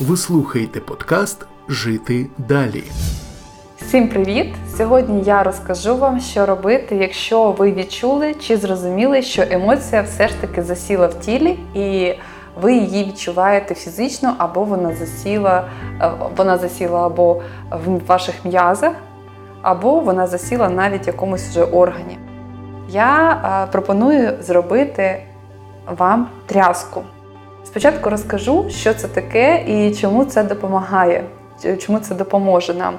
Ви слухаєте подкаст Жити далі. Всім привіт! Сьогодні я розкажу вам, що робити, якщо ви відчули чи зрозуміли, що емоція все ж таки засіла в тілі, і ви її відчуваєте фізично, або вона засіла, е, вона засіла або в ваших м'язах, або вона засіла навіть в якомусь вже органі. Я е, пропоную зробити вам тряску. Спочатку розкажу, що це таке і чому це допомагає, чому це допоможе нам.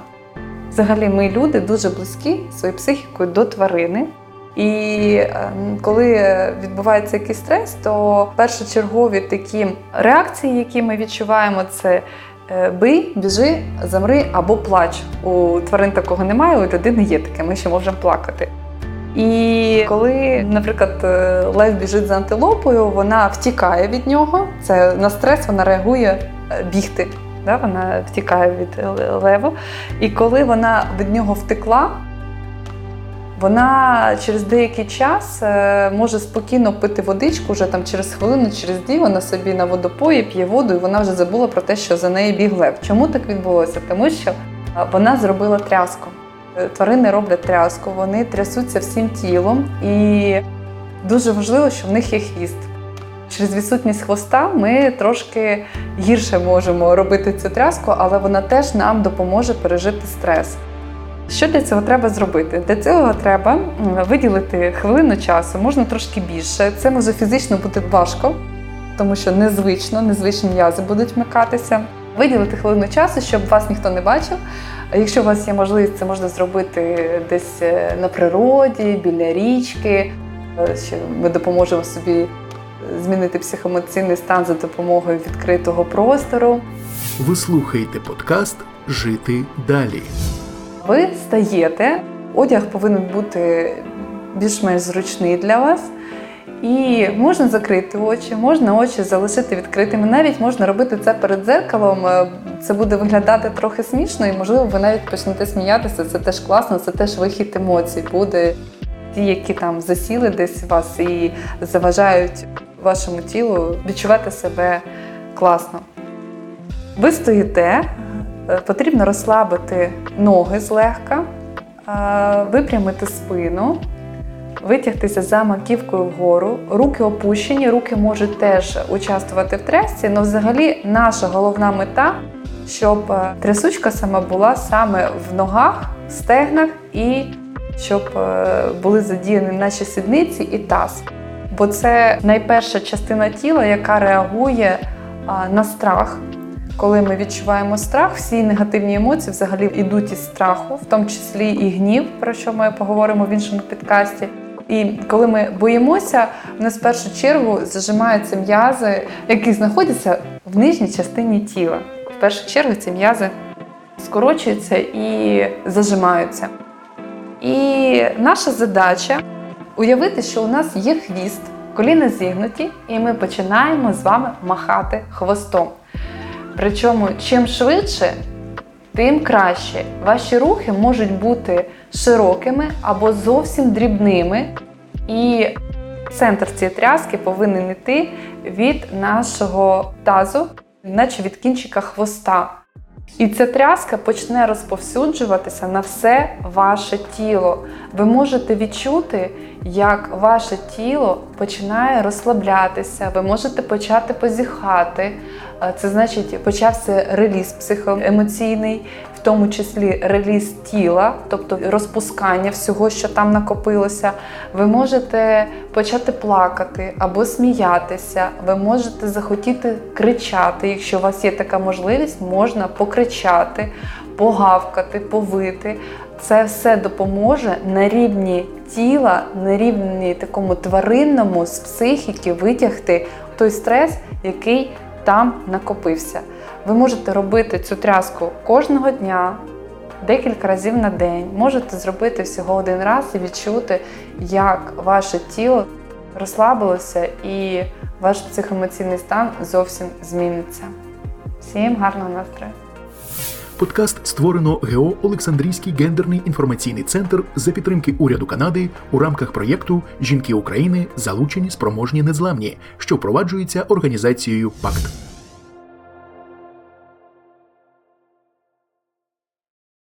Взагалі, ми люди дуже близькі своєю психікою до тварини. І е, коли відбувається якийсь стрес, то першочергові такі реакції, які ми відчуваємо, це е, бий, біжи, замри або плач. У тварин такого немає, у людини є таке, ми ще можемо плакати. І коли, наприклад, е, лев біжить за антилопою, вона втікає від нього. Це на стрес вона реагує бігти. Да? Вона втікає від леву. І коли вона від нього втекла, вона через деякий час е, може спокійно пити водичку вже там через хвилину, через дві вона собі на водопої п'є воду, і вона вже забула про те, що за неї біг лев. Чому так відбулося? Тому що вона зробила тряску. Е, тварини роблять тряску, вони трясуться всім тілом, і дуже важливо, що в них є хвіст. Через відсутність хвоста ми трошки гірше можемо робити цю тряску, але вона теж нам допоможе пережити стрес. Що для цього треба зробити? Для цього треба виділити хвилину часу, можна трошки більше. Це може фізично бути важко, тому що незвично, незвичні м'язи будуть вмикатися. Виділити хвилину часу, щоб вас ніхто не бачив. Якщо у вас є можливість, це можна зробити десь е, на природі, біля річки. Е, що Ми допоможемо собі змінити психоемоційний стан за допомогою відкритого простору. Ви слухаєте подкаст Жити далі. Ви стаєте, одяг повинен бути більш-менш зручний для вас. І можна закрити очі, можна очі залишити відкритими. Навіть можна робити це перед дзеркалом. Е, це буде виглядати трохи смішно, і, можливо, ви навіть почнете сміятися. Це теж класно, це теж вихід емоцій. Буде ті, які там засіли десь у вас і заважають вашому тілу відчувати себе класно. Ви стоїте, е, потрібно розслабити ноги злегка, випрямити спину, витягтися за маківкою вгору, руки опущені, руки можуть теж участвувати в трясці, але взагалі наша головна мета, щоб е, трясучка сама була саме в ногах, стегнах і щоб е, були задіяні наші сідниці і таз бо це найперша частина тіла, яка реагує на страх. Коли ми відчуваємо страх, всі негативні емоції взагалі йдуть із страху, в тому числі і гнів, про що ми поговоримо в іншому підкасті. І коли ми боїмося, в нас в першу чергу зажимаються м'язи, які знаходяться в нижній частині тіла. В першу чергу ці м'язи скорочуються і зажимаються. І наша задача уявити, що у нас є хвіст, коліна зігнуті, і ми починаємо з вами махати хвостом. Причому, чим швидше, тим краще. Ваші рухи можуть бути широкими або зовсім дрібними. І центр цієї тряски повинен йти від нашого тазу, наче від кінчика хвоста. І ця тряска почне розповсюджуватися на все ваше тіло. Ви можете відчути, як ваше тіло починає розслаблятися, ви можете почати позіхати. Це значить, почався реліз психоемоційний, тому числі реліз тіла, тобто розпускання всього, що там накопилося. Ви можете почати плакати або сміятися, ви можете захотіти кричати. Якщо у вас є така можливість, можна покричати, погавкати, повити. Це все допоможе на рівні тіла, на рівні такому тваринному з психіки витягти той стрес, який там накопився. Ви можете робити цю тряску кожного дня, декілька разів на день. Можете зробити всього один раз і відчути, як ваше тіло розслабилося і ваш психоемоційний стан зовсім зміниться. Всім гарного настрою! Подкаст створено ГЕО Олександрійський гендерний інформаційний центр за підтримки уряду Канади у рамках проєкту Жінки України залучені спроможні незламні, що впроваджується організацією ПАКТ.